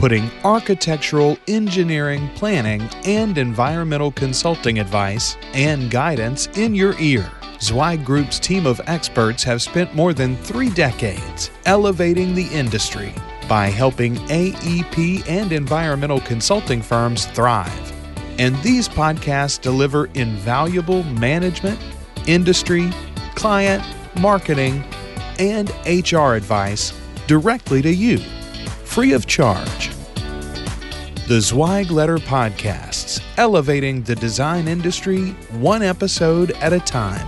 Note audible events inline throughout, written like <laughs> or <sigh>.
putting architectural, engineering, planning, and environmental consulting advice and guidance in your ear. Zweig Group's team of experts have spent more than three decades elevating the industry by helping AEP and environmental consulting firms thrive. And these podcasts deliver invaluable management, industry, client, marketing, and HR advice directly to you free of charge. The Zweig Letter Podcasts, elevating the design industry one episode at a time.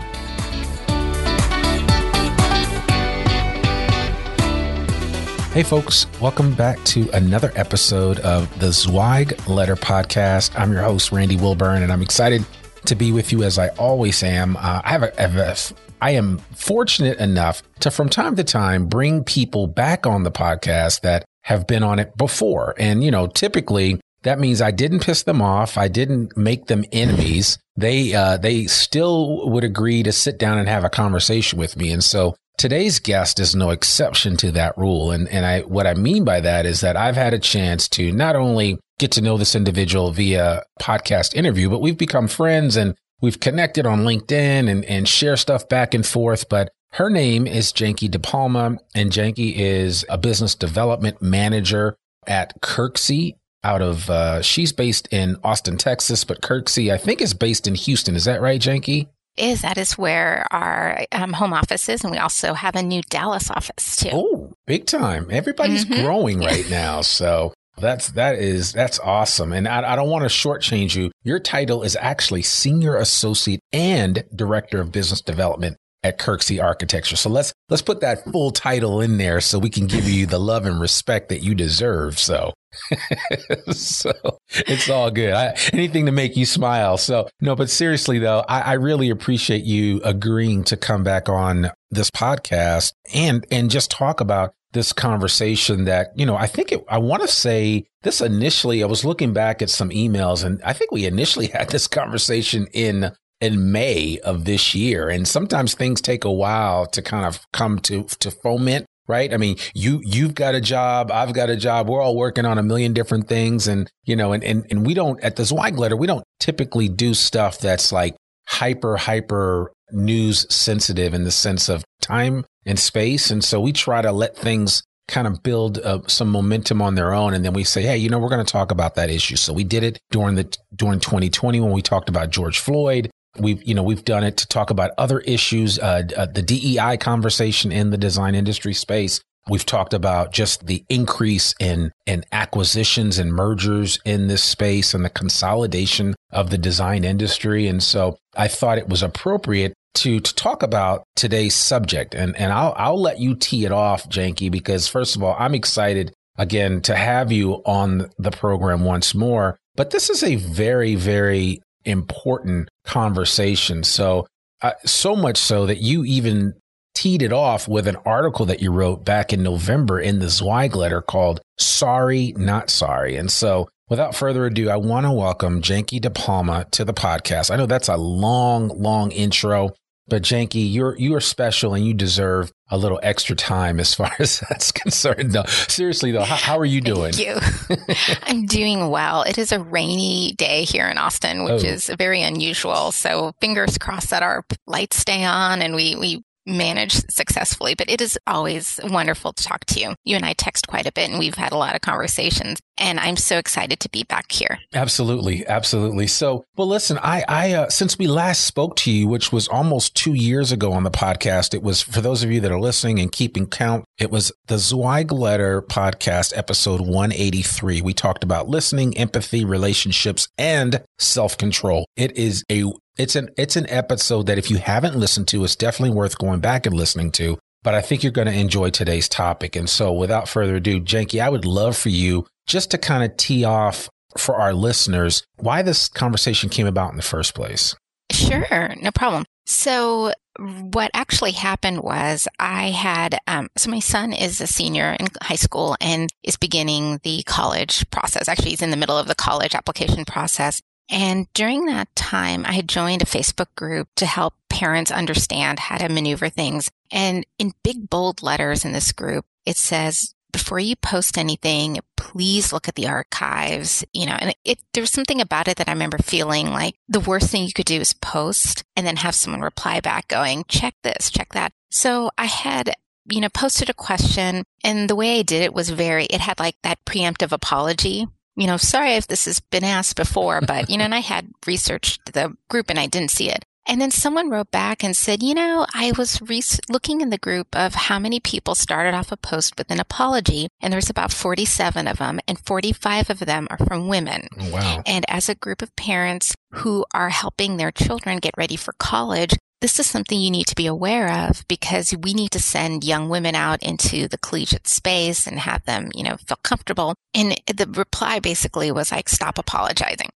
Hey, folks, welcome back to another episode of the Zweig Letter Podcast. I'm your host, Randy Wilburn, and I'm excited to be with you as I always am. Uh, I have have a I am fortunate enough to, from time to time, bring people back on the podcast that have been on it before. And, you know, typically that means I didn't piss them off. I didn't make them enemies. They, uh, they still would agree to sit down and have a conversation with me. And so today's guest is no exception to that rule. And, and I, what I mean by that is that I've had a chance to not only get to know this individual via podcast interview, but we've become friends and we've connected on LinkedIn and, and share stuff back and forth. But her name is Janki DePalma, and Janki is a business development manager at Kirksey out of, uh, she's based in Austin, Texas, but Kirksey, I think, is based in Houston. Is that right, Janki? Is that is where our um, home office is, and we also have a new Dallas office too. Oh, big time! Everybody's mm-hmm. growing <laughs> right now, so that's that is that's awesome. And I, I don't want to shortchange you. Your title is actually senior associate and director of business development at Kirksey Architecture. So let's let's put that full title in there so we can give you the love and respect that you deserve. So <laughs> so it's all good. I, anything to make you smile. So no, but seriously though, I, I really appreciate you agreeing to come back on this podcast and and just talk about this conversation that, you know, I think it, I want to say this initially, I was looking back at some emails and I think we initially <laughs> had this conversation in in May of this year. And sometimes things take a while to kind of come to, to foment right? I mean, you you've got a job, I've got a job. We're all working on a million different things, and you know, and and, and we don't at the Zweig letter, we don't typically do stuff that's like hyper hyper news sensitive in the sense of time and space, and so we try to let things kind of build uh, some momentum on their own and then we say hey you know we're going to talk about that issue so we did it during the during 2020 when we talked about george floyd We've, you know, we've done it to talk about other issues, uh, uh, the DEI conversation in the design industry space. We've talked about just the increase in, in acquisitions and mergers in this space and the consolidation of the design industry. And so I thought it was appropriate to, to talk about today's subject. And, and I'll, I'll let you tee it off, Janki, because first of all, I'm excited again to have you on the program once more. But this is a very, very important conversation. So, uh, so much so that you even teed it off with an article that you wrote back in November in the Zweig letter called Sorry, Not Sorry. And so, without further ado, I want to welcome Janki De Palma to the podcast. I know that's a long, long intro. But Janki, you're you are special and you deserve a little extra time as far <laughs> as that's concerned. No, seriously though, how, how are you doing? Thank you. <laughs> I'm doing well. It is a rainy day here in Austin, which oh. is very unusual. So fingers crossed that our lights stay on and we we manage successfully, but it is always wonderful to talk to you. You and I text quite a bit and we've had a lot of conversations and I'm so excited to be back here. Absolutely. Absolutely. So, well, listen, I, I, uh, since we last spoke to you, which was almost two years ago on the podcast, it was for those of you that are listening and keeping count, it was the Zweig Letter podcast, episode 183. We talked about listening, empathy, relationships, and self control. It is a it's an it's an episode that if you haven't listened to, it's definitely worth going back and listening to. But I think you're going to enjoy today's topic. And so without further ado, Janki, I would love for you just to kind of tee off for our listeners why this conversation came about in the first place. Sure, no problem. So what actually happened was I had, um, so my son is a senior in high school and is beginning the college process. Actually, he's in the middle of the college application process. And during that time, I joined a Facebook group to help parents understand how to maneuver things. And in big bold letters in this group, it says, before you post anything, please look at the archives, you know, and it, there was something about it that I remember feeling like the worst thing you could do is post and then have someone reply back going, check this, check that. So I had you know, posted a question and the way I did it was very, it had like that preemptive apology you know, sorry if this has been asked before, but, you know, and I had researched the group and I didn't see it. And then someone wrote back and said, you know, I was re- looking in the group of how many people started off a post with an apology, and there's about 47 of them, and 45 of them are from women. Oh, wow. And as a group of parents who are helping their children get ready for college, this is something you need to be aware of because we need to send young women out into the collegiate space and have them, you know, feel comfortable. And the reply basically was like, stop apologizing.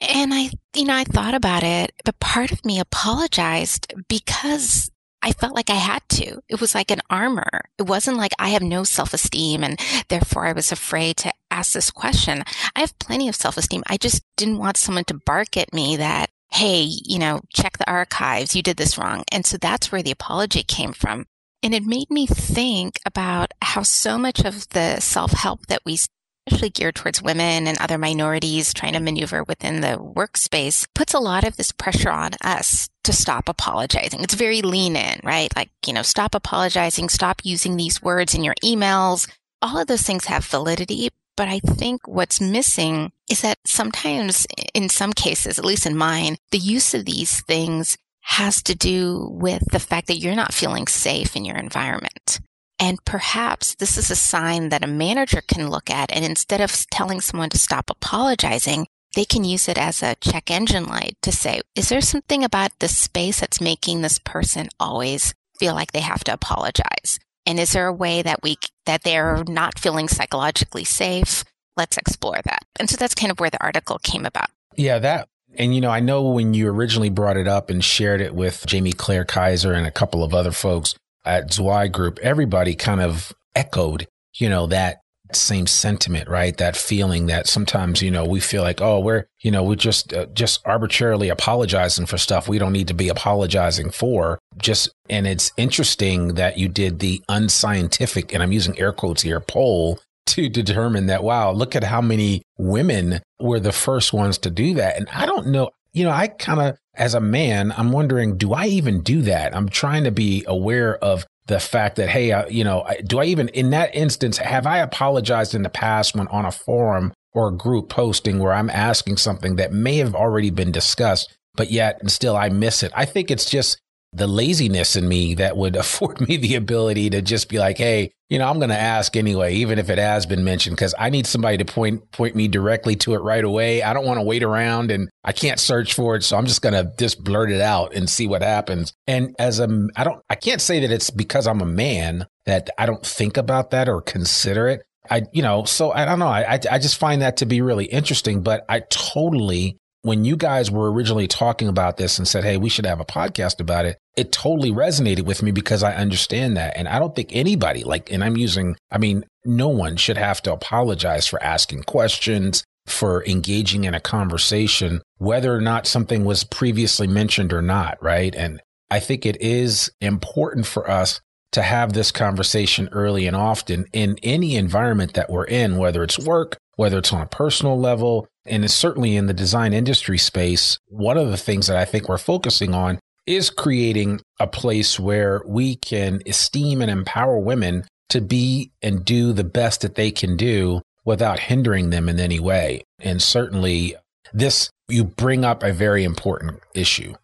And I, you know, I thought about it, but part of me apologized because I felt like I had to. It was like an armor. It wasn't like I have no self esteem and therefore I was afraid to ask this question. I have plenty of self esteem. I just didn't want someone to bark at me that hey, you know, check the archives. You did this wrong. And so that's where the apology came from. And it made me think about how so much of the self help that we especially geared towards women and other minorities trying to maneuver within the workspace puts a lot of this pressure on us to stop apologizing. It's very lean in, right? Like, you know, stop apologizing, stop using these words in your emails. All of those things have validity, but I think what's missing is that sometimes, in some cases, at least in mine, the use of these things has to do with the fact that you're not feeling safe in your environment. And perhaps this is a sign that a manager can look at. And instead of telling someone to stop apologizing, they can use it as a check engine light to say, is there something about the space that's making this person always feel like they have to apologize? And is there a way that we, that they're not feeling psychologically safe? Let's explore that. And so that's kind of where the article came about. Yeah, that and you know, I know when you originally brought it up and shared it with Jamie Claire Kaiser and a couple of other folks at Zweig Group, everybody kind of echoed, you know, that same sentiment, right? That feeling that sometimes, you know, we feel like, oh, we're, you know, we're just, uh, just arbitrarily apologizing for stuff we don't need to be apologizing for. Just, and it's interesting that you did the unscientific, and I'm using air quotes here, poll to determine that, wow, look at how many women were the first ones to do that. And I don't know, you know, I kind of, as a man, I'm wondering, do I even do that? I'm trying to be aware of the fact that, hey, uh, you know, do I even, in that instance, have I apologized in the past when on a forum or a group posting where I'm asking something that may have already been discussed, but yet and still I miss it? I think it's just the laziness in me that would <laughs> afford me the ability to just be like, hey, you know, I'm going to ask anyway, even if it has been mentioned, because I need somebody to point point me directly to it right away. I don't want to wait around and I can't search for it, so I'm just going to just blurt it out and see what happens. And as a, I don't, I can't say that it's because I'm a man that I don't think about that or consider it. I, you know, so I don't know. I, I just find that to be really interesting, but I totally when you guys were originally talking about this and said, Hey, we should have a podcast about it, it totally resonated with me because I understand that. And I don't think anybody like, and I'm using, I mean, no one should have to apologize for asking questions, for engaging in a conversation, whether or not something was previously mentioned or not. Right. And I think it is important for us to have this conversation early and often in any environment that we're in, whether it's work, whether it's on a personal level, and certainly in the design industry space. One of the things that I think we're focusing on is creating a place where we can esteem and empower women to be and do the best that they can do without hindering them in any way. And certainly this, you bring up a very important issue.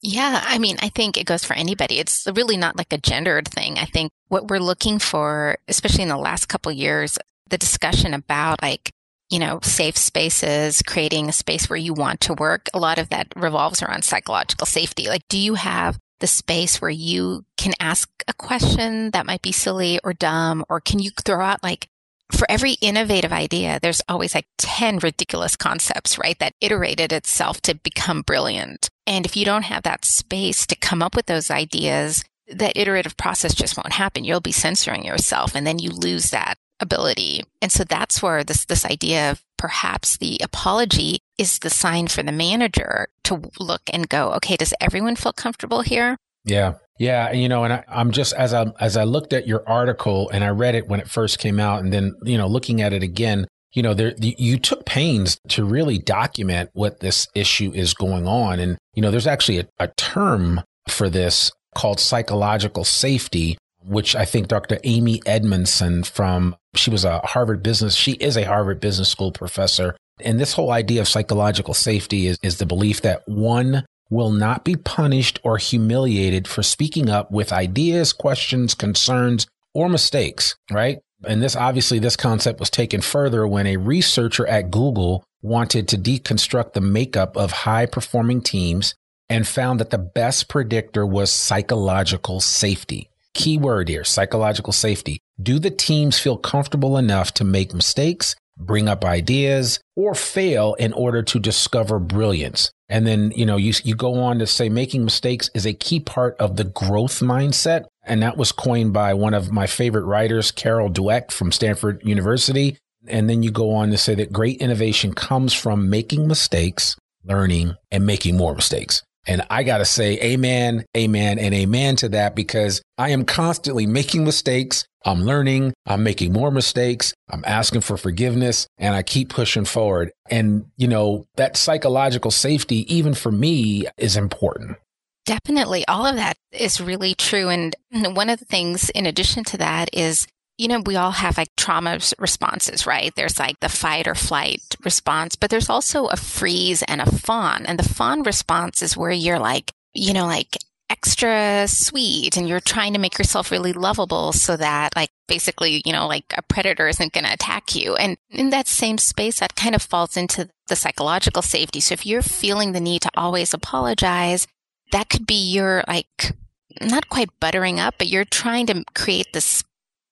Yeah, I mean, I think it goes for anybody. It's really not like a gendered thing. I think what we're looking for, especially in the last couple years, the discussion about like, you know, safe spaces, creating a space where you want to work, a lot of that revolves around psychological safety. Like, do you have the space where you can ask a question that might be silly or dumb, or can you throw out like for every innovative idea, there's always like 10 ridiculous concepts, right? That iterated itself to become brilliant. And if you don't have that space to come up with those ideas, that iterative process just won't happen. You'll be censoring yourself and then you lose that ability. And so that's where this, this idea of perhaps the apology is the sign for the manager to look and go, okay, does everyone feel comfortable here? Yeah. Yeah, you know, and I, am just as I as I looked at your article and I read it when it first came out, and then you know, looking at it again, you know, there you took pains to really document what this issue is going on, and you know, there's actually a, a term for this called psychological safety, which I think Dr. Amy Edmondson from she was a Harvard business, she is a Harvard Business School professor. And this whole idea of psychological safety is, is the belief that one will not be punished or humiliated for speaking up with ideas, questions, concerns, or mistakes, right? And this obviously, this concept was taken further when a researcher at Google wanted to deconstruct the makeup of high performing teams and found that the best predictor was psychological safety. Key word here psychological safety. Do the teams feel comfortable enough to make mistakes, bring up ideas, or fail in order to discover brilliance? And then, you know, you, you go on to say making mistakes is a key part of the growth mindset. And that was coined by one of my favorite writers, Carol Dweck from Stanford University. And then you go on to say that great innovation comes from making mistakes, learning, and making more mistakes. And I got to say, amen, amen, and amen to that because I am constantly making mistakes. I'm learning. I'm making more mistakes. I'm asking for forgiveness and I keep pushing forward. And, you know, that psychological safety, even for me, is important. Definitely. All of that is really true. And one of the things, in addition to that, is you know, we all have like trauma responses, right? There's like the fight or flight response, but there's also a freeze and a fawn. And the fawn response is where you're like, you know, like extra sweet and you're trying to make yourself really lovable so that like basically, you know, like a predator isn't going to attack you. And in that same space, that kind of falls into the psychological safety. So if you're feeling the need to always apologize, that could be your like, not quite buttering up, but you're trying to create this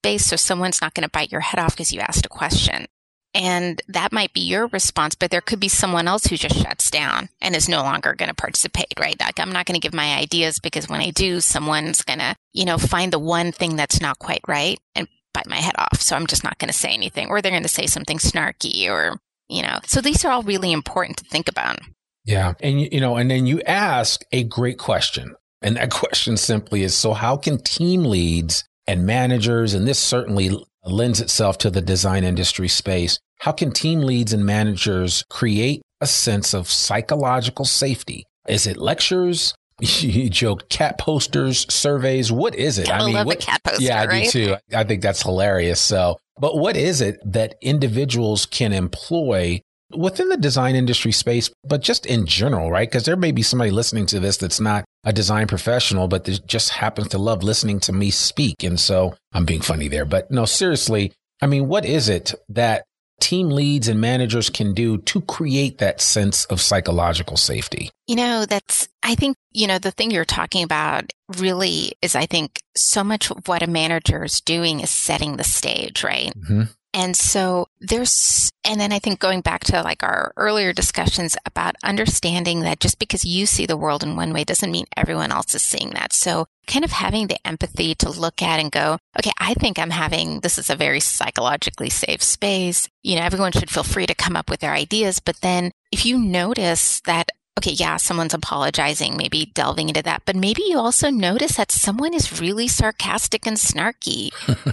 space so someone's not going to bite your head off because you asked a question. And that might be your response, but there could be someone else who just shuts down and is no longer going to participate, right? Like I'm not going to give my ideas because when I do, someone's going to, you know, find the one thing that's not quite right and bite my head off. So I'm just not going to say anything or they're going to say something snarky or, you know, so these are all really important to think about. Yeah. And, you know, and then you ask a great question. And that <laughs> question simply is so how can team leads and managers, and this certainly lends itself to the design industry space. How can team leads and managers create a sense of psychological safety? Is it lectures? <laughs> you joke cat posters, surveys. What is it? I, I mean, love what, cat poster. Yeah, I right? do too. I think that's hilarious. So, but what is it that individuals can employ within the design industry space, but just in general, right? Because there may be somebody listening to this that's not a design professional, but just happens to love listening to me speak. And so I'm being funny there. But no, seriously, I mean, what is it that team leads and managers can do to create that sense of psychological safety? You know, that's, I think, you know, the thing you're talking about really is, I think, so much of what a manager is doing is setting the stage, right? Mm-hmm. And so there's, and then I think going back to like our earlier discussions about understanding that just because you see the world in one way doesn't mean everyone else is seeing that. So kind of having the empathy to look at and go, okay, I think I'm having, this is a very psychologically safe space. You know, everyone should feel free to come up with their ideas. But then if you notice that okay, yeah, someone's apologizing, maybe delving into that. But maybe you also notice that someone is really sarcastic and snarky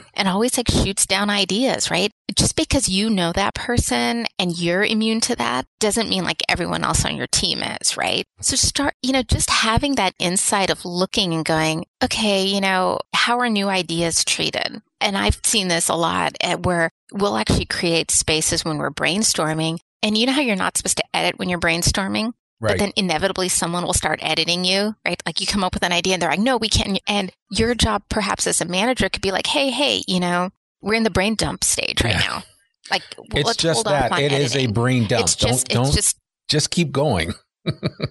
<laughs> and always like shoots down ideas, right? Just because you know that person and you're immune to that doesn't mean like everyone else on your team is, right? So start, you know, just having that insight of looking and going, okay, you know, how are new ideas treated? And I've seen this a lot at where we'll actually create spaces when we're brainstorming. And you know how you're not supposed to edit when you're brainstorming? Right. But then inevitably someone will start editing you, right? Like you come up with an idea and they're like, no, we can't. And your job perhaps as a manager could be like, hey, hey, you know, we're in the brain dump stage right yeah. now. Like it's just that it is a brain dump. It's just, don't, don't just, just keep going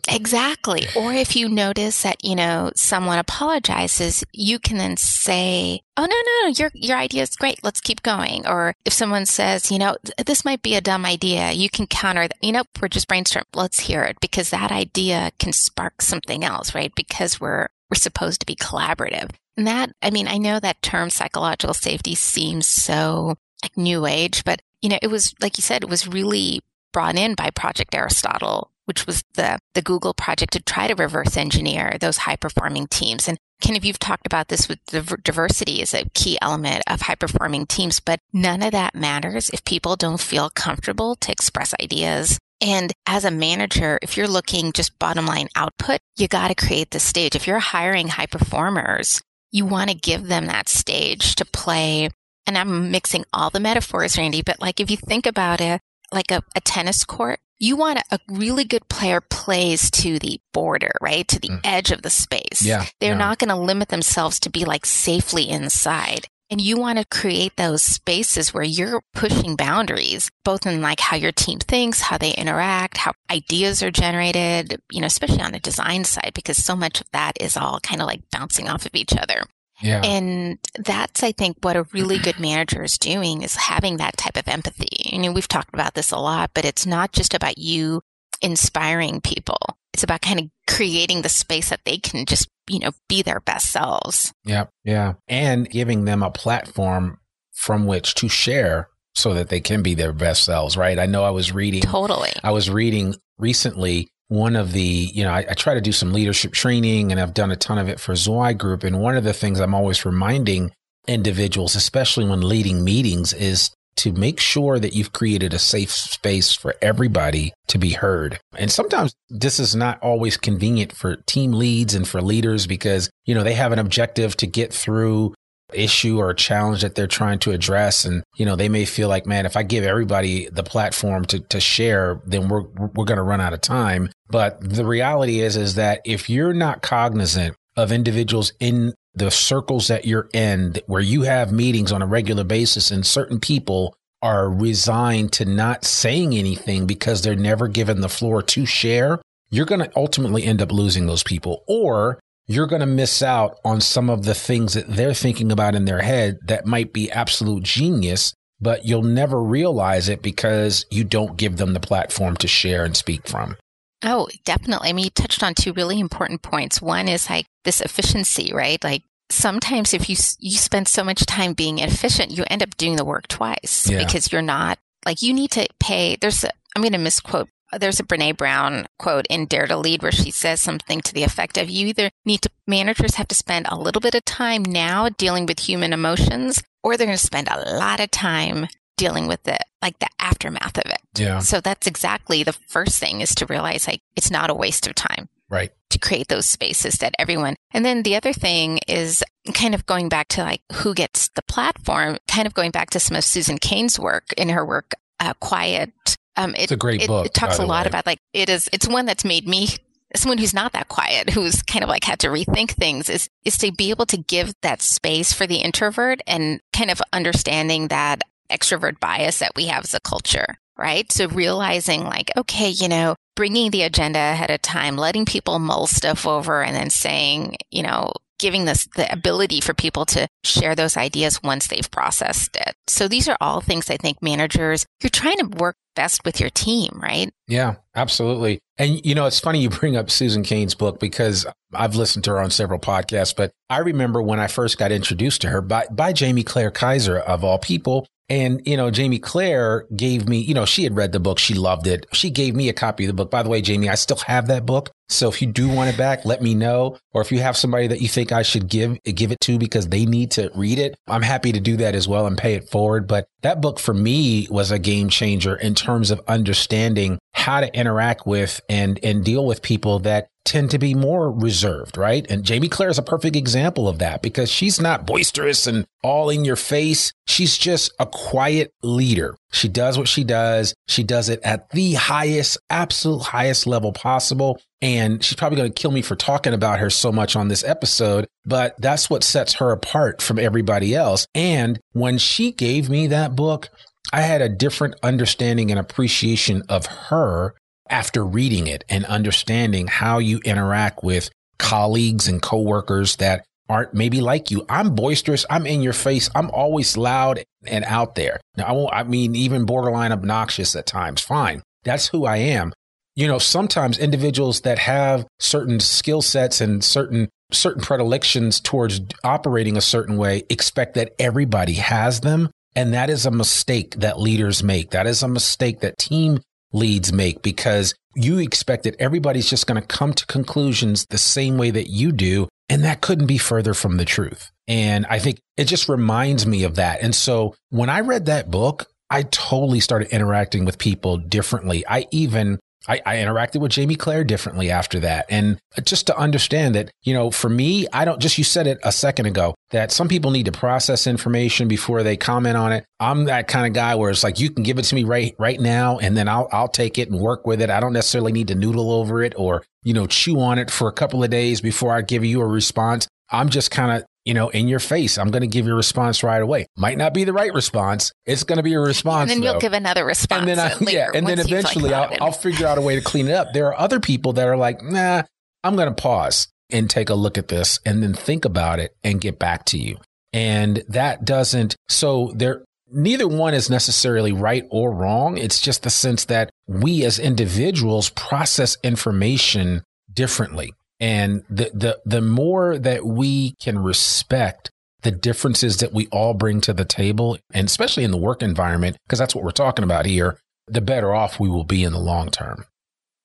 exactly. Or if you notice that, you know, someone apologizes, you can then say, Oh, no, no, your, your idea is great. Let's keep going. Or if someone says, you know, this might be a dumb idea, you can counter that. You know, we're just brainstorming. Let's hear it because that idea can spark something else, right? Because we're, we're supposed to be collaborative. And that, I mean, I know that term psychological safety seems so like new age, but you know, it was, like you said, it was really brought in by Project Aristotle which was the, the Google project to try to reverse engineer those high performing teams. And Ken, if you've talked about this with diversity is a key element of high performing teams, but none of that matters if people don't feel comfortable to express ideas. And as a manager, if you're looking just bottom line output, you got to create the stage. If you're hiring high performers, you want to give them that stage to play. And I'm mixing all the metaphors, Randy, but like if you think about it, like a, a tennis court, you want a, really good player plays to the border, right? To the mm. edge of the space. Yeah. They're yeah. not going to limit themselves to be like safely inside. And you want to create those spaces where you're pushing boundaries, both in like how your team thinks, how they interact, how ideas are generated, you know, especially on the design side, because so much of that is all kind of like bouncing off of each other. Yeah. And that's, I think, what a really good manager is doing is having that type of empathy. You know, we've talked about this a lot, but it's not just about you inspiring people. It's about kind of creating the space that they can just, you know, be their best selves. Yeah. Yeah. And giving them a platform from which to share so that they can be their best selves, right? I know I was reading. Totally. I was reading recently one of the, you know, I, I, try to do some leadership training and I've done a ton of it for Zweig Group. And one of the things I'm always reminding individuals, especially when leading meetings, is to make sure that you've created a safe space for everybody to be heard. And sometimes this is not always convenient for team leads and for leaders because, you know, they have an objective to get through issue or challenge that they're trying to address. And, you know, they may feel like, man, if I give everybody the platform to, to share, then we're, we're going to run out of time. But the reality is, is that if you're not cognizant of individuals in the circles that you're in, where you have meetings on a regular basis and certain people are resigned to not saying anything because they're never given the floor to share, you're going to ultimately end up losing those people. Or you're going to miss out on some of the things that they're thinking about in their head that might be absolute genius, but you'll never realize it because you don't give them the platform to share and speak from. Oh, definitely. I mean, you touched on two really important points. One is like this efficiency, right? Like sometimes if you you spend so much time being efficient, you end up doing the work twice yeah. because you're not like you need to pay. There's a, I'm going to misquote there's a Brene Brown quote in Dare to Lead where she says something to the effect of you either need to, managers have to spend a little bit of time now dealing with human emotions, or they're going to spend a lot of time dealing with it, like the aftermath of it. Yeah. So that's exactly the first thing is to realize like it's not a waste of time. Right. To create those spaces that everyone. And then the other thing is kind of going back to like who gets the platform, kind of going back to some of Susan Cain's work in her work, uh, Quiet um, it, it's a great it, book. It talks a lot way. about like it is. It's one that's made me someone who's not that quiet, who's kind of like had to rethink things. Is is to be able to give that space for the introvert and kind of understanding that extrovert bias that we have as a culture, right? So realizing like, okay, you know, bringing the agenda ahead of time, letting people mull stuff over, and then saying, you know, giving this the ability for people to share those ideas once they've processed it. So these are all things I think managers, you're trying to work best with your team, right? Yeah, absolutely. And you know, it's funny you bring up Susan Cain's book because I've listened to her on several podcasts, but I remember when I first got introduced to her by, by Jamie Claire Kaiser of all people. And, you know, Jamie Claire gave me, you know, she had read the book. She loved it. She gave me a copy of the book. By the way, Jamie, I still have that book. So if you do want it back, let me know. Or if you have somebody that you think I should give, give it to because they need to read it, I'm happy to do that as well and pay it forward. But that book for me was a game changer in terms of understanding how to interact with and, and deal with people that tend to be more reserved, right? And Jamie Claire is a perfect example of that because she's not boisterous and all in your face. She's just a quiet leader. She does what she does. She does it at the highest, absolute highest level possible. And she's probably going to kill me for talking about her so much on this episode, but that's what sets her apart from everybody else. And when she gave me that book, I had a different understanding and appreciation of her after reading it and understanding how you interact with colleagues and coworkers that aren't maybe like you. I'm boisterous. I'm in your face. I'm always loud and out there. Now, I won't, I mean, even borderline obnoxious at times. Fine. That's who I am. You know, sometimes individuals that have certain skill sets and certain certain predilections towards operating a certain way expect that everybody has them. And that is a mistake that leaders make. That is a mistake that team leads make because you expect that everybody's just going to come to conclusions the same way that you do. And that couldn't be further from the truth. And I think it just reminds me of that. And so when I read that book, I totally started interacting with people differently. I even I, I, interacted with Jamie Claire differently after that. And just to understand that, you know, for me, I don't just, you said it a second ago that some people need to process information before they comment on it. I'm that kind of guy where it's like, you can give it to me right, right now, and then I'll, I'll take it and work with it. I don't necessarily need to noodle over it or, you know, chew on it for a couple of days before I give you a response. I'm just kind of you know, in your face. I'm going to give you a response right away. Might not be the right response. It's going to be a response. And then though. you'll give another response. And then I, yeah, and then eventually I'll, I'll figure out a way to clean it up. There are other people that are like, nah, I'm going to pause and take a look at this and then think about it and get back to you. And that doesn't, so there, neither one is necessarily right or wrong. It's just the sense that we as individuals process information differently. And the, the, the more that we can respect the differences that we all bring to the table, and especially in the work environment, because that's what we're talking about here, the better off we will be in the long term.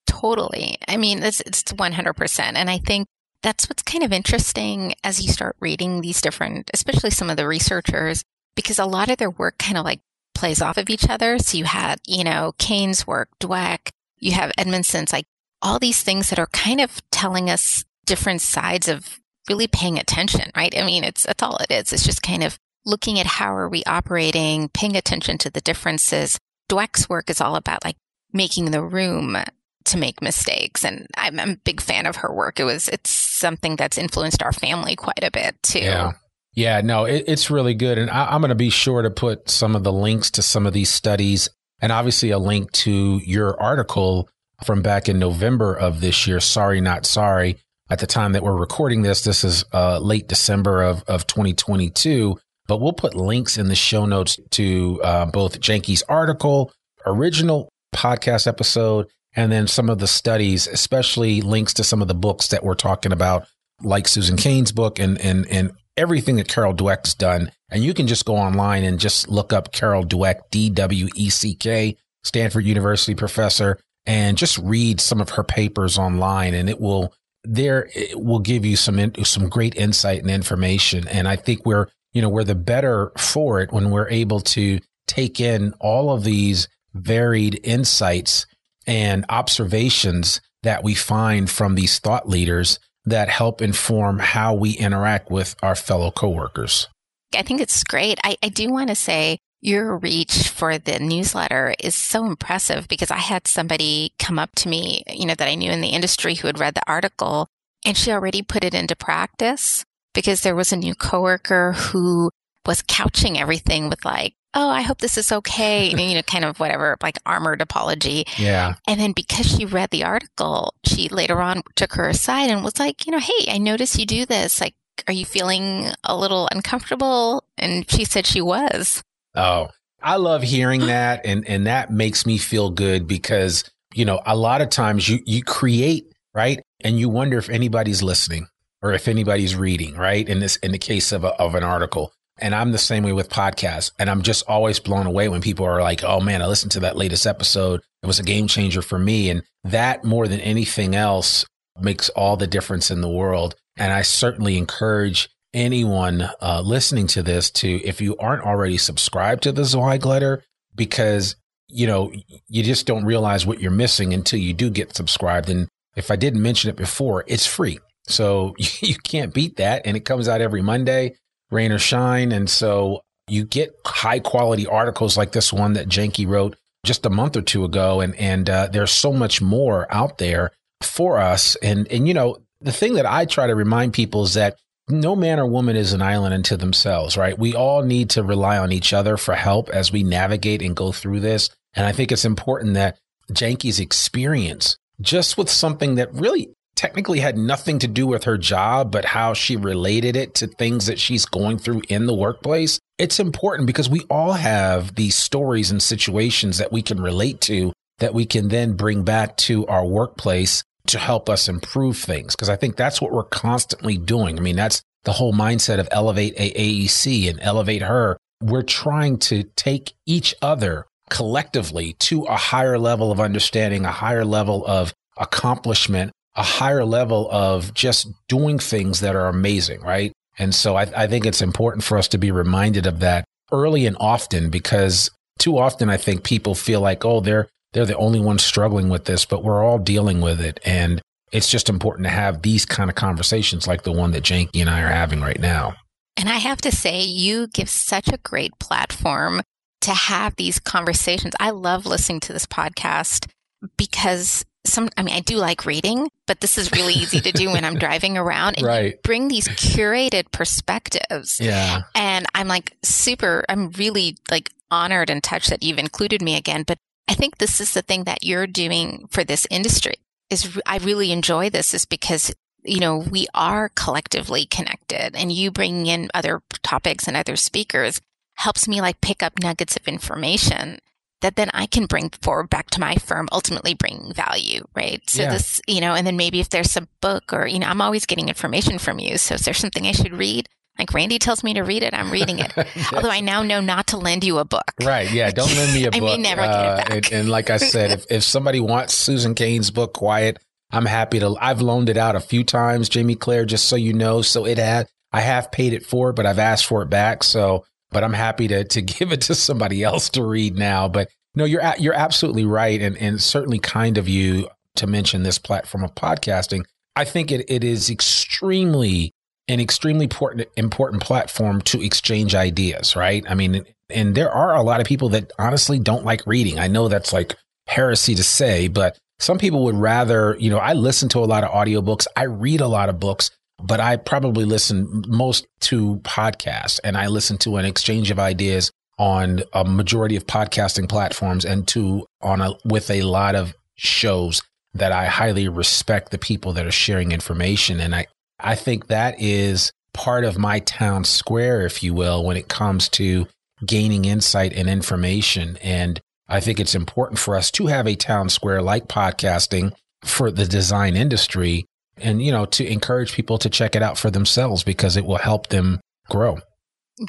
Totally. I mean, it's, it's 100%. And I think that's what's kind of interesting as you start reading these different, especially some of the researchers, because a lot of their work kind of like plays off of each other. So you had, you know, Cain's work, Dweck, you have Edmondson's like all these things that are kind of telling us different sides of really paying attention, right? I mean, it's, that's all it is. It's just kind of looking at how are we operating, paying attention to the differences. Dweck's work is all about like making the room to make mistakes. And I'm, I'm, a big fan of her work. It was, it's something that's influenced our family quite a bit too. Yeah. Yeah, no, it, it's really good. And I, I'm going to be sure to put some of the links to some of these studies and obviously a link to your article from back in November of this year. Sorry, not sorry. At the time that we're recording this, this is uh, late December of, of 2022. But we'll put links in the show notes to uh, both Janki's article, original podcast episode, and then some of the studies, especially links to some of the books that we're talking about, like Susan Cain's book and and and everything that Carol Dweck's done. And you can just go online and just look up Carol Dweck, D W E C K, Stanford University professor, and just read some of her papers online and it will there it will give you some some great insight and information and i think we're you know we're the better for it when we're able to take in all of these varied insights and observations that we find from these thought leaders that help inform how we interact with our fellow coworkers. I think it's great. I, I do want to say your reach for the newsletter is so impressive because I had somebody come up to me, you know, that I knew in the industry who had read the article and she already put it into practice because there was a new coworker who was couching everything with like, Oh, I hope this is okay. <laughs> you know, kind of whatever, like armored apology. Yeah. And then because she read the article, she later on took her aside and was like, you know, Hey, I noticed you do this. Like, are you feeling a little uncomfortable? And she said she was. Oh, I love hearing <gasps> that. And, and that makes me feel good because, you know, a lot of times you, you create, right? And you wonder if anybody's listening or if anybody's reading, right? In this, in the case of, a, of an article, And I'm the same way with podcasts. And I'm just always blown away when people are like, oh man, I listened to that latest episode. It was a game changer for me. And that more than anything else makes all the difference in the world. And I certainly encourage anyone uh, listening to this to, if you aren't already subscribed to the Zweig letter, because you know you just don't realize what you're missing until you do get subscribed. And if I didn't mention it before, it's free, so <laughs> you can't beat that. And it comes out every Monday, rain or shine. And so you get high quality articles like this one that Janki wrote just a month or two ago, and and uh, there's so much more out there for us. And and you know the thing that I try to remind people is that no man or woman is an island unto themselves, right? We all need to rely on each other for help as we navigate and go through this. And I think it's important that Janki's experience, just with something that really technically had nothing to do with her job, but how she related it to things that she's going through in the workplace. It's important because we all have these stories and situations that we can relate to that we can then bring back to our workplace to help us improve things. Cause I think that's what we're constantly doing. I mean, that's the whole mindset of elevate AAEC and elevate her. We're trying to take each other collectively to a higher level of understanding, a higher level of accomplishment, a higher level of just doing things that are amazing, right? And so I, I, think it's important for us to be reminded of that early and often because too often I think people feel like, oh, they're they're the only ones struggling with this, but we're all dealing with it. And it's just important to have these kind of conversations like the one that Janki and I are having right now. And I have to say, you give such a great platform to have these conversations. I love listening to this podcast because some, I mean, I do like reading, but this is really easy to do when I'm <laughs> driving around and right. bring these curated perspectives. Yeah. And I'm like super, I'm really like honored and touched that you've included me again. But I think this is the thing that you're doing for this industry is I really enjoy this is because you know, we are collectively connected and you bringing in other topics and other speakers helps me like pick up nuggets of information that then I can bring forward back to my firm, ultimately bringing value, right? So yeah. this, you know, and then maybe if there's a book or, you know, I'm always getting information from you. So if there's something I should read, like Randy tells me to read it, I'm reading it. <laughs> Although I now know not to lend you a book. Right. Yeah. Don't lend me a book. <laughs> I may never uh, get it uh, back. And, and like I said, if, if somebody wants Susan Cain's book, Quiet, I'm happy to. I've loaned it out a few times, Jamie Claire, just so you know. So it had, I have paid it for, but I've asked for it back. So, but I'm happy to to <laughs> give it to somebody else to read now. But no, you're you're absolutely right, and and certainly kind of you to mention this platform of podcasting. I think it, it is extremely an extremely important important platform to exchange ideas, right? I mean, and there are a lot of people that honestly don't like reading. I know that's like heresy to say, but some people would rather, you know, I listen to a lot of audiobooks, I read a lot of books, but I probably listen most to podcasts and I listen to an exchange of ideas on a majority of podcasting platforms and to on a with a lot of shows that I highly respect the people that are sharing information and I I think that is part of my town square, if you will, when it comes to gaining insight and information. And I think it's important for us to have a town square like podcasting for the design industry and, you know, to encourage people to check it out for themselves because it will help them grow.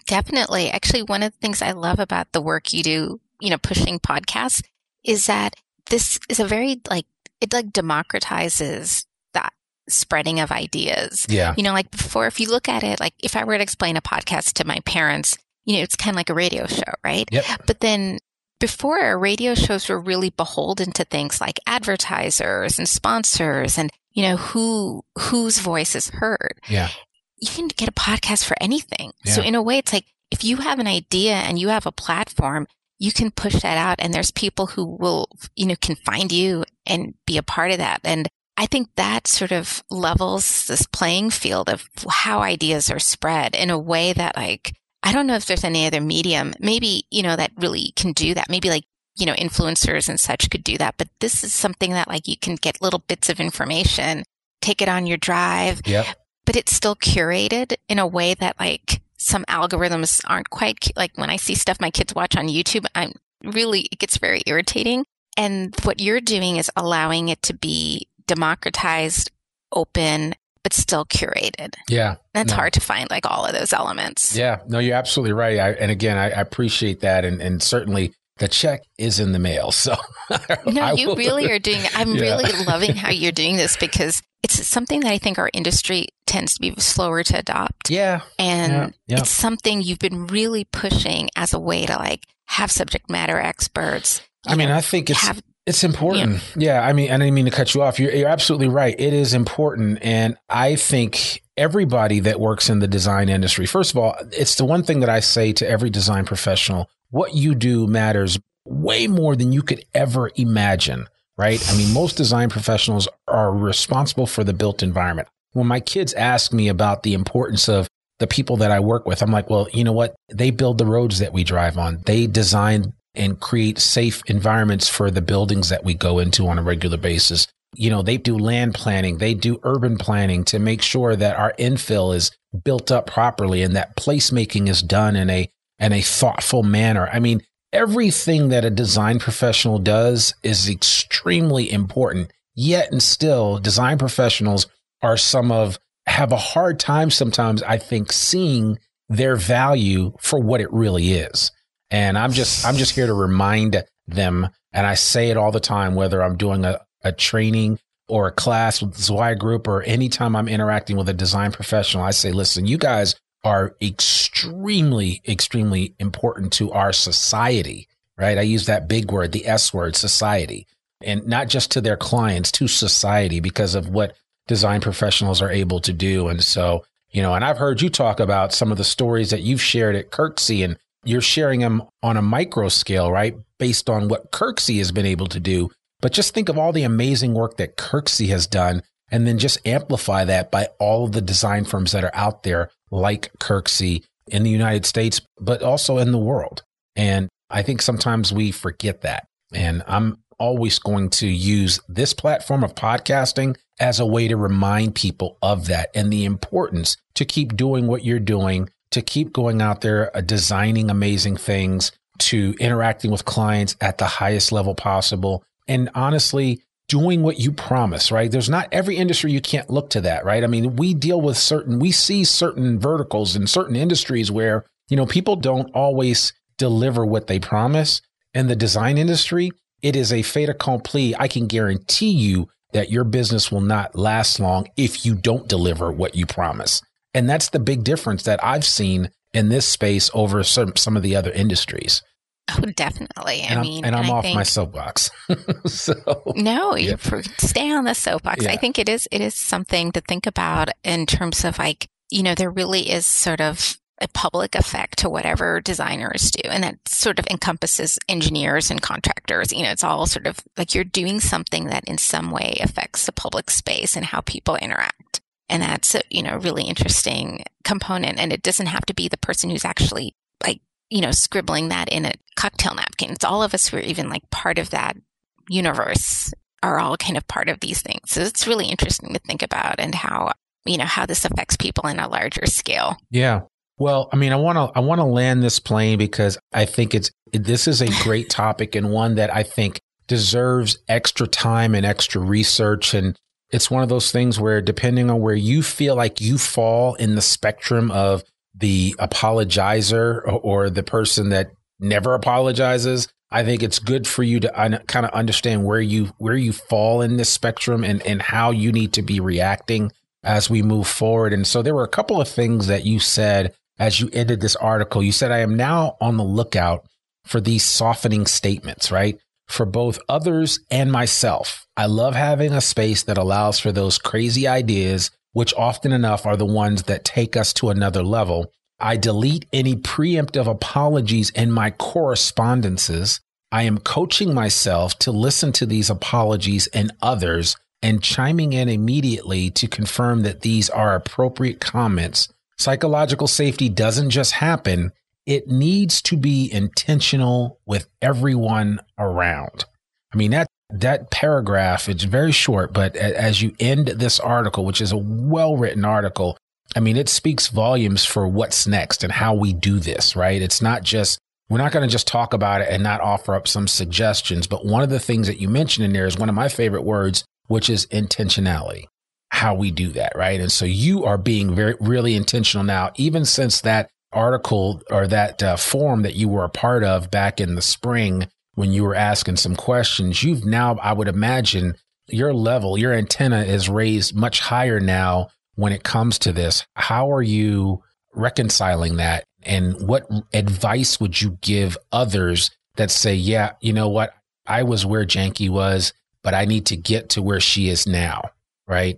Definitely. Actually, one of the things I love about the work you do, you know, pushing podcasts is that this is a very like, it like democratizes spreading of ideas. Yeah. You know, like before, if you look at it, like if I were to explain a podcast to my parents, you know, it's kind of like a radio show, right? Yep. But then before radio shows were really beholden to things like advertisers and sponsors and, you know, who, whose voice is heard. Yeah. You can get a podcast for anything. Yeah. So in a way, it's like if you have an idea and you have a platform, you can push that out and there's people who will, you know, can find you and be a part of that. And I think that sort of levels this playing field of how ideas are spread in a way that like, I don't know if there's any other medium, maybe, you know, that really can do that. Maybe like, you know, influencers and such could do that. But this is something that like you can get little bits of information, take it on your drive, yep. but it's still curated in a way that like some algorithms aren't quite like when I see stuff my kids watch on YouTube, I'm really, it gets very irritating. And what you're doing is allowing it to be democratized, open, but still curated. Yeah. That's no. hard to find like all of those elements. Yeah. No, you're absolutely right. I, and again, I, I appreciate that. And, and certainly the check is in the mail. So <laughs> no, you really are doing. I'm yeah. really <laughs> loving how you're doing this because it's something that I think our industry tends to be slower to adopt. Yeah, and yeah. Yeah. it's something you've been really pushing as a way to like have subject matter experts. I mean, know, I think it's have, it's important. Yeah, I mean, and I didn't mean to cut you off. You're, you're absolutely right. It is important, and I think everybody that works in the design industry. First of all, it's the one thing that I say to every design professional: what you do matters way more than you could ever imagine, right? I mean, most design professionals are responsible for the built environment. When my kids ask me about the importance of the people that I work with, I'm like, well, you know what? They build the roads that we drive on. They design and create safe environments for the buildings that we go into on a regular basis. You know, they do land planning, they do urban planning to make sure that our infill is built up properly and that placemaking is done in a in a thoughtful manner. I mean, everything that a design professional does is extremely important. Yet and still, design professionals are some of have a hard time sometimes, I think, seeing their value for what it really is. And I'm just I'm just here to remind them, and I say it all the time, whether I'm doing a, a training or a class with the group or anytime I'm interacting with a design professional, I say, listen, you guys are extremely, extremely important to our society, right? I use that big word, the S word, society, and not just to their clients, to society because of what design professionals are able to do. And so, you know, and I've heard you talk about some of the stories that you've shared at Kirksey and you're sharing them on a micro scale, right? Based on what Kirksey has been able to do. But just think of all the amazing work that Kirksey has done and then just amplify that by all of the design firms that are out there like Kirksey in the United States, but also in the world. And I think sometimes we forget that. And I'm always going to use this platform of podcasting as a way to remind people of that and the importance to keep doing what you're doing, to keep going out there, uh, designing amazing things, to interacting with clients at the highest level possible. And honestly, doing what you promise, right? There's not every industry you can't look to that, right? I mean, we deal with certain, we see certain verticals in certain industries where, you know, people don't always deliver what they promise. And the design industry, it is a fait accompli. I can guarantee you that your business will not last long if you don't deliver what you promise. And that's the big difference that I've seen in this space over some, some of the other industries. Oh, definitely. And I I'm, mean, and I'm I off think, my soapbox. <laughs> so no, yeah. you stay on the soapbox. Yeah. I think it is it is something to think about in terms of like you know there really is sort of a public effect to whatever designers do, and that sort of encompasses engineers and contractors. You know, it's all sort of like you're doing something that in some way affects the public space and how people interact. And that's a, you know, really interesting component. And it doesn't have to be the person who's actually like you know, scribbling that in a cocktail napkin. It's all of us who are even like part of that universe are all kind of part of these things. So it's really interesting to think about and how, you know, how this affects people in a larger scale. Yeah. Well, I mean, I want to I want to land this plane because I think it's this is a <laughs> great topic and one that I think deserves extra time and extra research and it's one of those things where depending on where you feel like you fall in the spectrum of the apologizer or the person that never apologizes. I think it's good for you to un- kind of understand where you where you fall in this spectrum and and how you need to be reacting as we move forward. And so there were a couple of things that you said as you ended this article. You said I am now on the lookout for these softening statements, right? For both others and myself. I love having a space that allows for those crazy ideas which often enough are the ones that take us to another level. I delete any preemptive apologies in my correspondences. I am coaching myself to listen to these apologies and others and chiming in immediately to confirm that these are appropriate comments. Psychological safety doesn't just happen, it needs to be intentional with everyone around. I mean, that that paragraph it's very short but as you end this article which is a well written article i mean it speaks volumes for what's next and how we do this right it's not just we're not going to just talk about it and not offer up some suggestions but one of the things that you mentioned in there is one of my favorite words which is intentionality how we do that, right? And so you are being very, really intentional now, even since that article or that uh, forum that you were a part of back in the spring when you were asking some questions. You've now, I would imagine, your level, your antenna is raised much higher now when it comes to this. How are you reconciling that? And what advice would you give others that say, yeah, you know what? I was where Janki was, but I need to get to where she is now, right?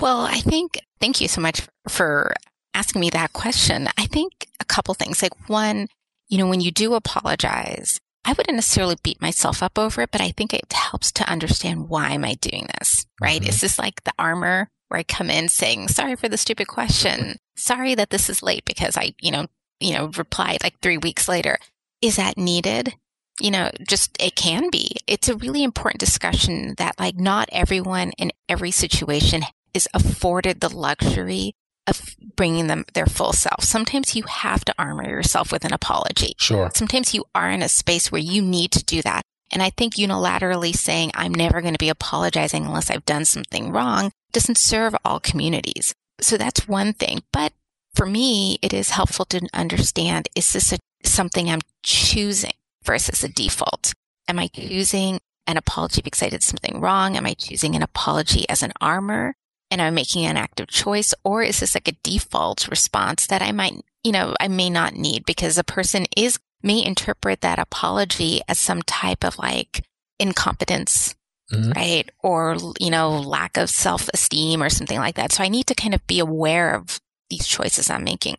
Well, I think, thank you so much for asking me that question. I think a couple things. Like, one, you know, when you do apologize, I wouldn't necessarily beat myself up over it, but I think it helps to understand why am I doing this, right? Mm-hmm. Is this like the armor where I come in saying, sorry for the stupid question. Sorry that this is late because I, you know, you know, replied like three weeks later. Is that needed? You know, just it can be. It's a really important discussion that like not everyone in every situation is afforded the luxury of bringing them their full self. Sometimes you have to armor yourself with an apology. Sure. Sometimes you are in a space where you need to do that. And I think unilaterally saying, I'm never going to be apologizing unless I've done something wrong doesn't serve all communities. So that's one thing. But for me, it is helpful to understand, is this a, something I'm choosing versus a default? Am I choosing an apology because I did something wrong? Am I choosing an apology as an armor? And I'm making an active choice? Or is this like a default response that I might, you know, I may not need because a person is, may interpret that apology as some type of like incompetence, mm-hmm. right? Or, you know, lack of self esteem or something like that. So I need to kind of be aware of these choices I'm making.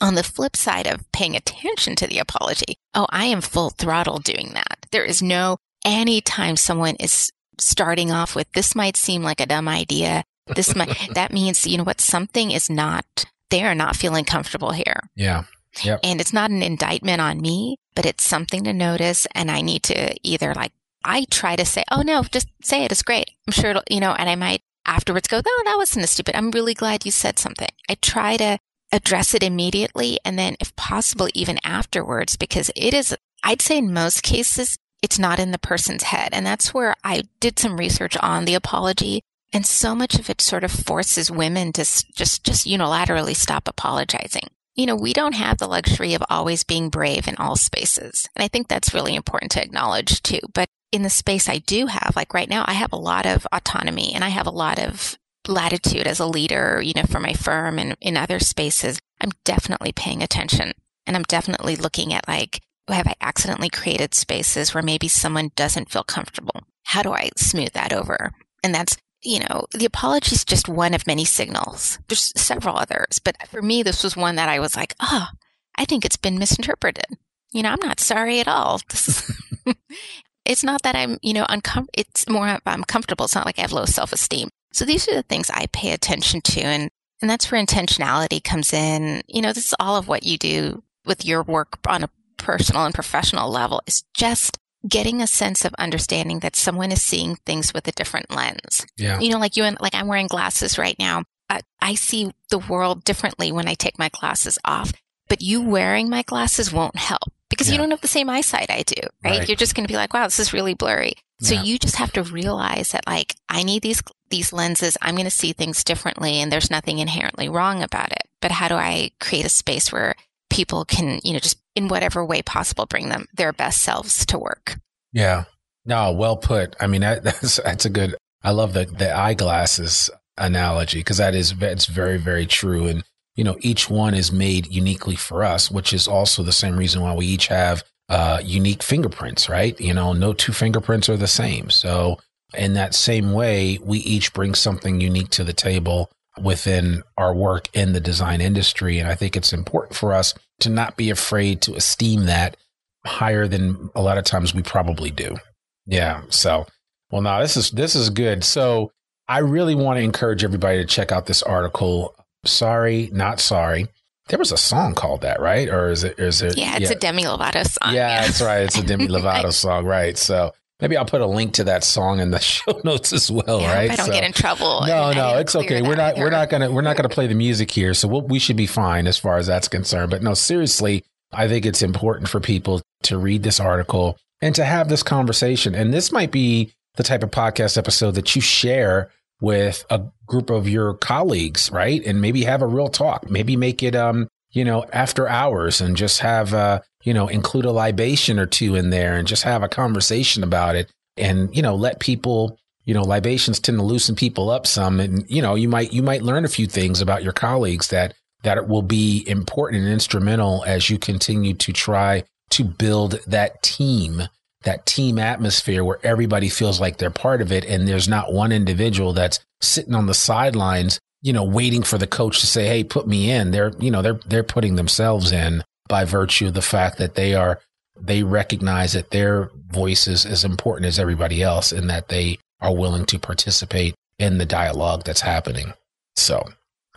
On the flip side of paying attention to the apology, oh, I am full throttle doing that. There is no, anytime someone is starting off with, this might seem like a dumb idea. This might, that means, you know what, something is not, they are not feeling comfortable here. Yeah. Yep. And it's not an indictment on me, but it's something to notice. And I need to either like, I try to say, oh no, just say it. It's great. I'm sure it'll, you know, and I might afterwards go, oh, that wasn't a stupid. I'm really glad you said something. I try to address it immediately and then if possible, even afterwards, because it is, I'd say in most cases, it's not in the person's head. And that's where I did some research on the apology and so much of it sort of forces women to just, just unilaterally stop apologizing. You know, we don't have the luxury of always being brave in all spaces. And I think that's really important to acknowledge too. But in the space I do have, like right now, I have a lot of autonomy and I have a lot of latitude as a leader, you know, for my firm and in other spaces. I'm definitely paying attention and I'm definitely looking at like, have I accidentally created spaces where maybe someone doesn't feel comfortable? How do I smooth that over? And that's you know, the apology is just one of many signals. There's several others, but for me, this was one that I was like, oh, I think it's been misinterpreted. You know, I'm not sorry at all. <laughs> It's not that I'm, you know, uncomfortable. It's more I'm comfortable. It's not like I have low self esteem. So these are the things I pay attention to. And, and that's where intentionality comes in. You know, this is all of what you do with your work on a personal and professional level is just getting a sense of understanding that someone is seeing things with a different lens. Yeah. You know, like you and like I'm wearing glasses right now. I, I see the world differently when I take my glasses off, but you wearing my glasses won't help because yeah. you don't have the same eyesight I do, right? right. You're just going to be like, wow, this is really blurry. So yeah. you just have to realize that like, I need these, these lenses. I'm going to see things differently and there's nothing inherently wrong about it. But how do I create a space where people can, you know, just in whatever way possible, bring them their best selves to work. Yeah. No, well put. I mean, that, <laughs> that's, that's a good, I love the, the eyeglasses analogy because that is, it's very, very true. And, you know, each one is made uniquely for us, which is also the same reason why we each have uh, unique fingerprints, right? You know, no two fingerprints are the same. So, in that same way, we each bring something unique to the table within our work in the design industry. And I think it's important for us to not be afraid to esteem that higher than a lot of times we probably do. Yeah. So, well, now this is, this is good. So I really want to encourage everybody to check out this article. Sorry, not sorry. There was a song called that, right? Or is it? Is it? Yeah, it's yeah. a Demi Lovato song. Yeah, yeah, that's right. It's a Demi <laughs> Lovato song, right? So Maybe I'll put a link to that song in the <laughs> show notes as well, yeah, right? I don't so, get in trouble. No, no, it's okay. We're not we're not gonna we're not gonna play the music here, so we'll, we should be fine as far as that's concerned. But no, seriously, I think it's important for people to read this article and to have this conversation. And this might be the type of podcast episode that you share with a group of your colleagues, right? And maybe have a real talk. Maybe make it, um, you know, after hours and just have, uh, you know, include a libation or two in there and just have a conversation about it and, you know, let people, you know, libations tend to loosen people up some. And, you know, you might, you might learn a few things about your colleagues that, that will be important and instrumental as you continue to try to build that team that team atmosphere where everybody feels like they're part of it and there's not one individual that's sitting on the sidelines you know waiting for the coach to say hey put me in they're you know they're they're putting themselves in by virtue of the fact that they are they recognize that their voice is as important as everybody else and that they are willing to participate in the dialogue that's happening so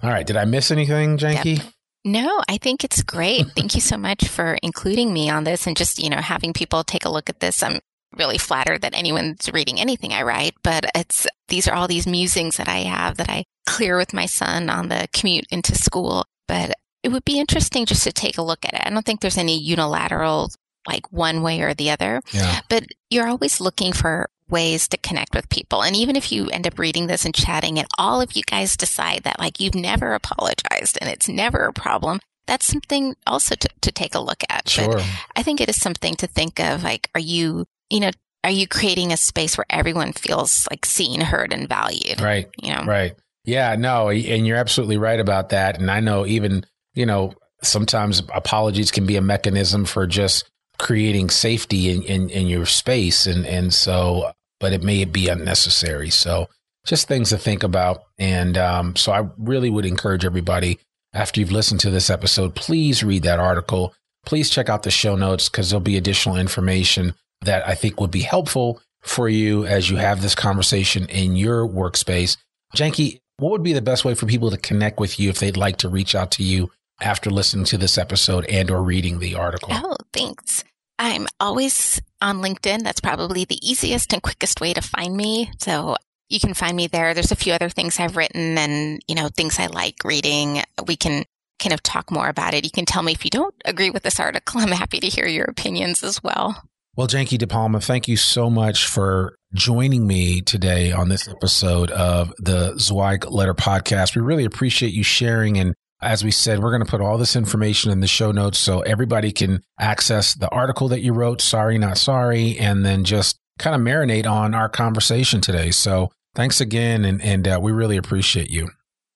all right did i miss anything Janki yep. No, I think it's great. Thank you so much for including me on this and just, you know, having people take a look at this. I'm really flattered that anyone's reading anything I write, but it's, these are all these musings that I have that I clear with my son on the commute into school. But it would be interesting just to take a look at it. I don't think there's any unilateral, like one way or the other, yeah. but you're always looking for ways to connect with people. And even if you end up reading this and chatting and all of you guys decide that like you've never apologized and it's never a problem, that's something also to, to take a look at. Sure. But I think it is something to think of like, are you, you know, are you creating a space where everyone feels like seen, heard, and valued? Right. You know? Right. Yeah, no, and you're absolutely right about that. And I know even, you know, sometimes apologies can be a mechanism for just creating safety in, in, in your space. And, and so but it may be unnecessary. So just things to think about. And um, so I really would encourage everybody after you've listened to this episode, please read that article. Please check out the show notes because there'll be additional information that I think would be helpful for you as you have this conversation in your workspace. Janki, what would be the best way for people to connect with you if they'd like to reach out to you after listening to this episode and or reading the article? Oh, thanks. I'm always on LinkedIn. That's probably the easiest and quickest way to find me. So you can find me there. There's a few other things I've written and, you know, things I like reading. We can kind of talk more about it. You can tell me if you don't agree with this article. <laughs> I'm happy to hear your opinions as well. Well, Janki DePalma, thank you so much for joining me today on this episode of the Zweig Letter Podcast. We really appreciate you sharing and as we said, we're going to put all this information in the show notes so everybody can access the article that you wrote, Sorry Not Sorry, and then just kind of marinate on our conversation today. So thanks again. And, and uh, we really appreciate you.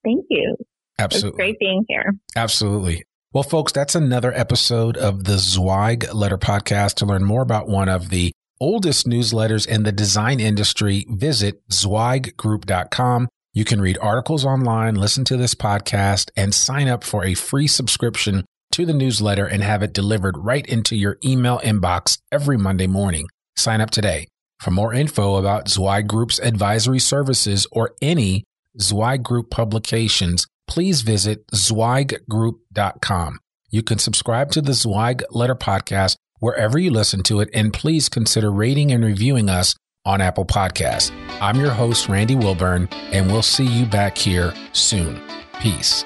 Thank you. Absolutely. It's great being here. Absolutely. Well, folks, that's another episode of the Zweig Letter Podcast. To learn more about one of the oldest newsletters in the design industry, visit zweiggroup.com. You can read articles online, listen to this podcast, and sign up for a free subscription to the newsletter and have it delivered right into your email inbox every Monday morning. Sign up today. For more info about Zweig Group's advisory services or any Zweig Group publications, please visit zweiggroup.com. You can subscribe to the Zweig Letter Podcast wherever you listen to it, and please consider rating and reviewing us on Apple Podcasts. I'm your host, Randy Wilburn, and we'll see you back here soon. Peace.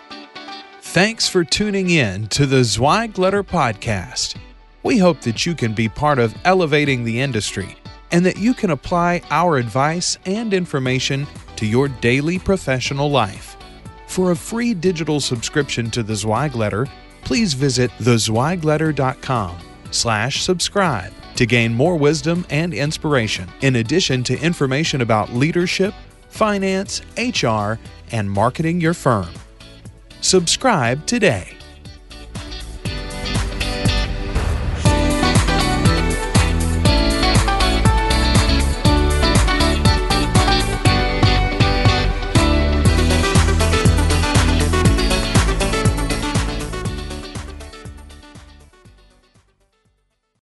Thanks for tuning in to the Zweig Letter Podcast. We hope that you can be part of elevating the industry and that you can apply our advice and information to your daily professional life. For a free digital subscription to the Zweig Letter, please visit thezweigletter.com slash subscribe to gain more wisdom and inspiration, in addition to information about leadership, finance, HR, and marketing your firm. Subscribe today.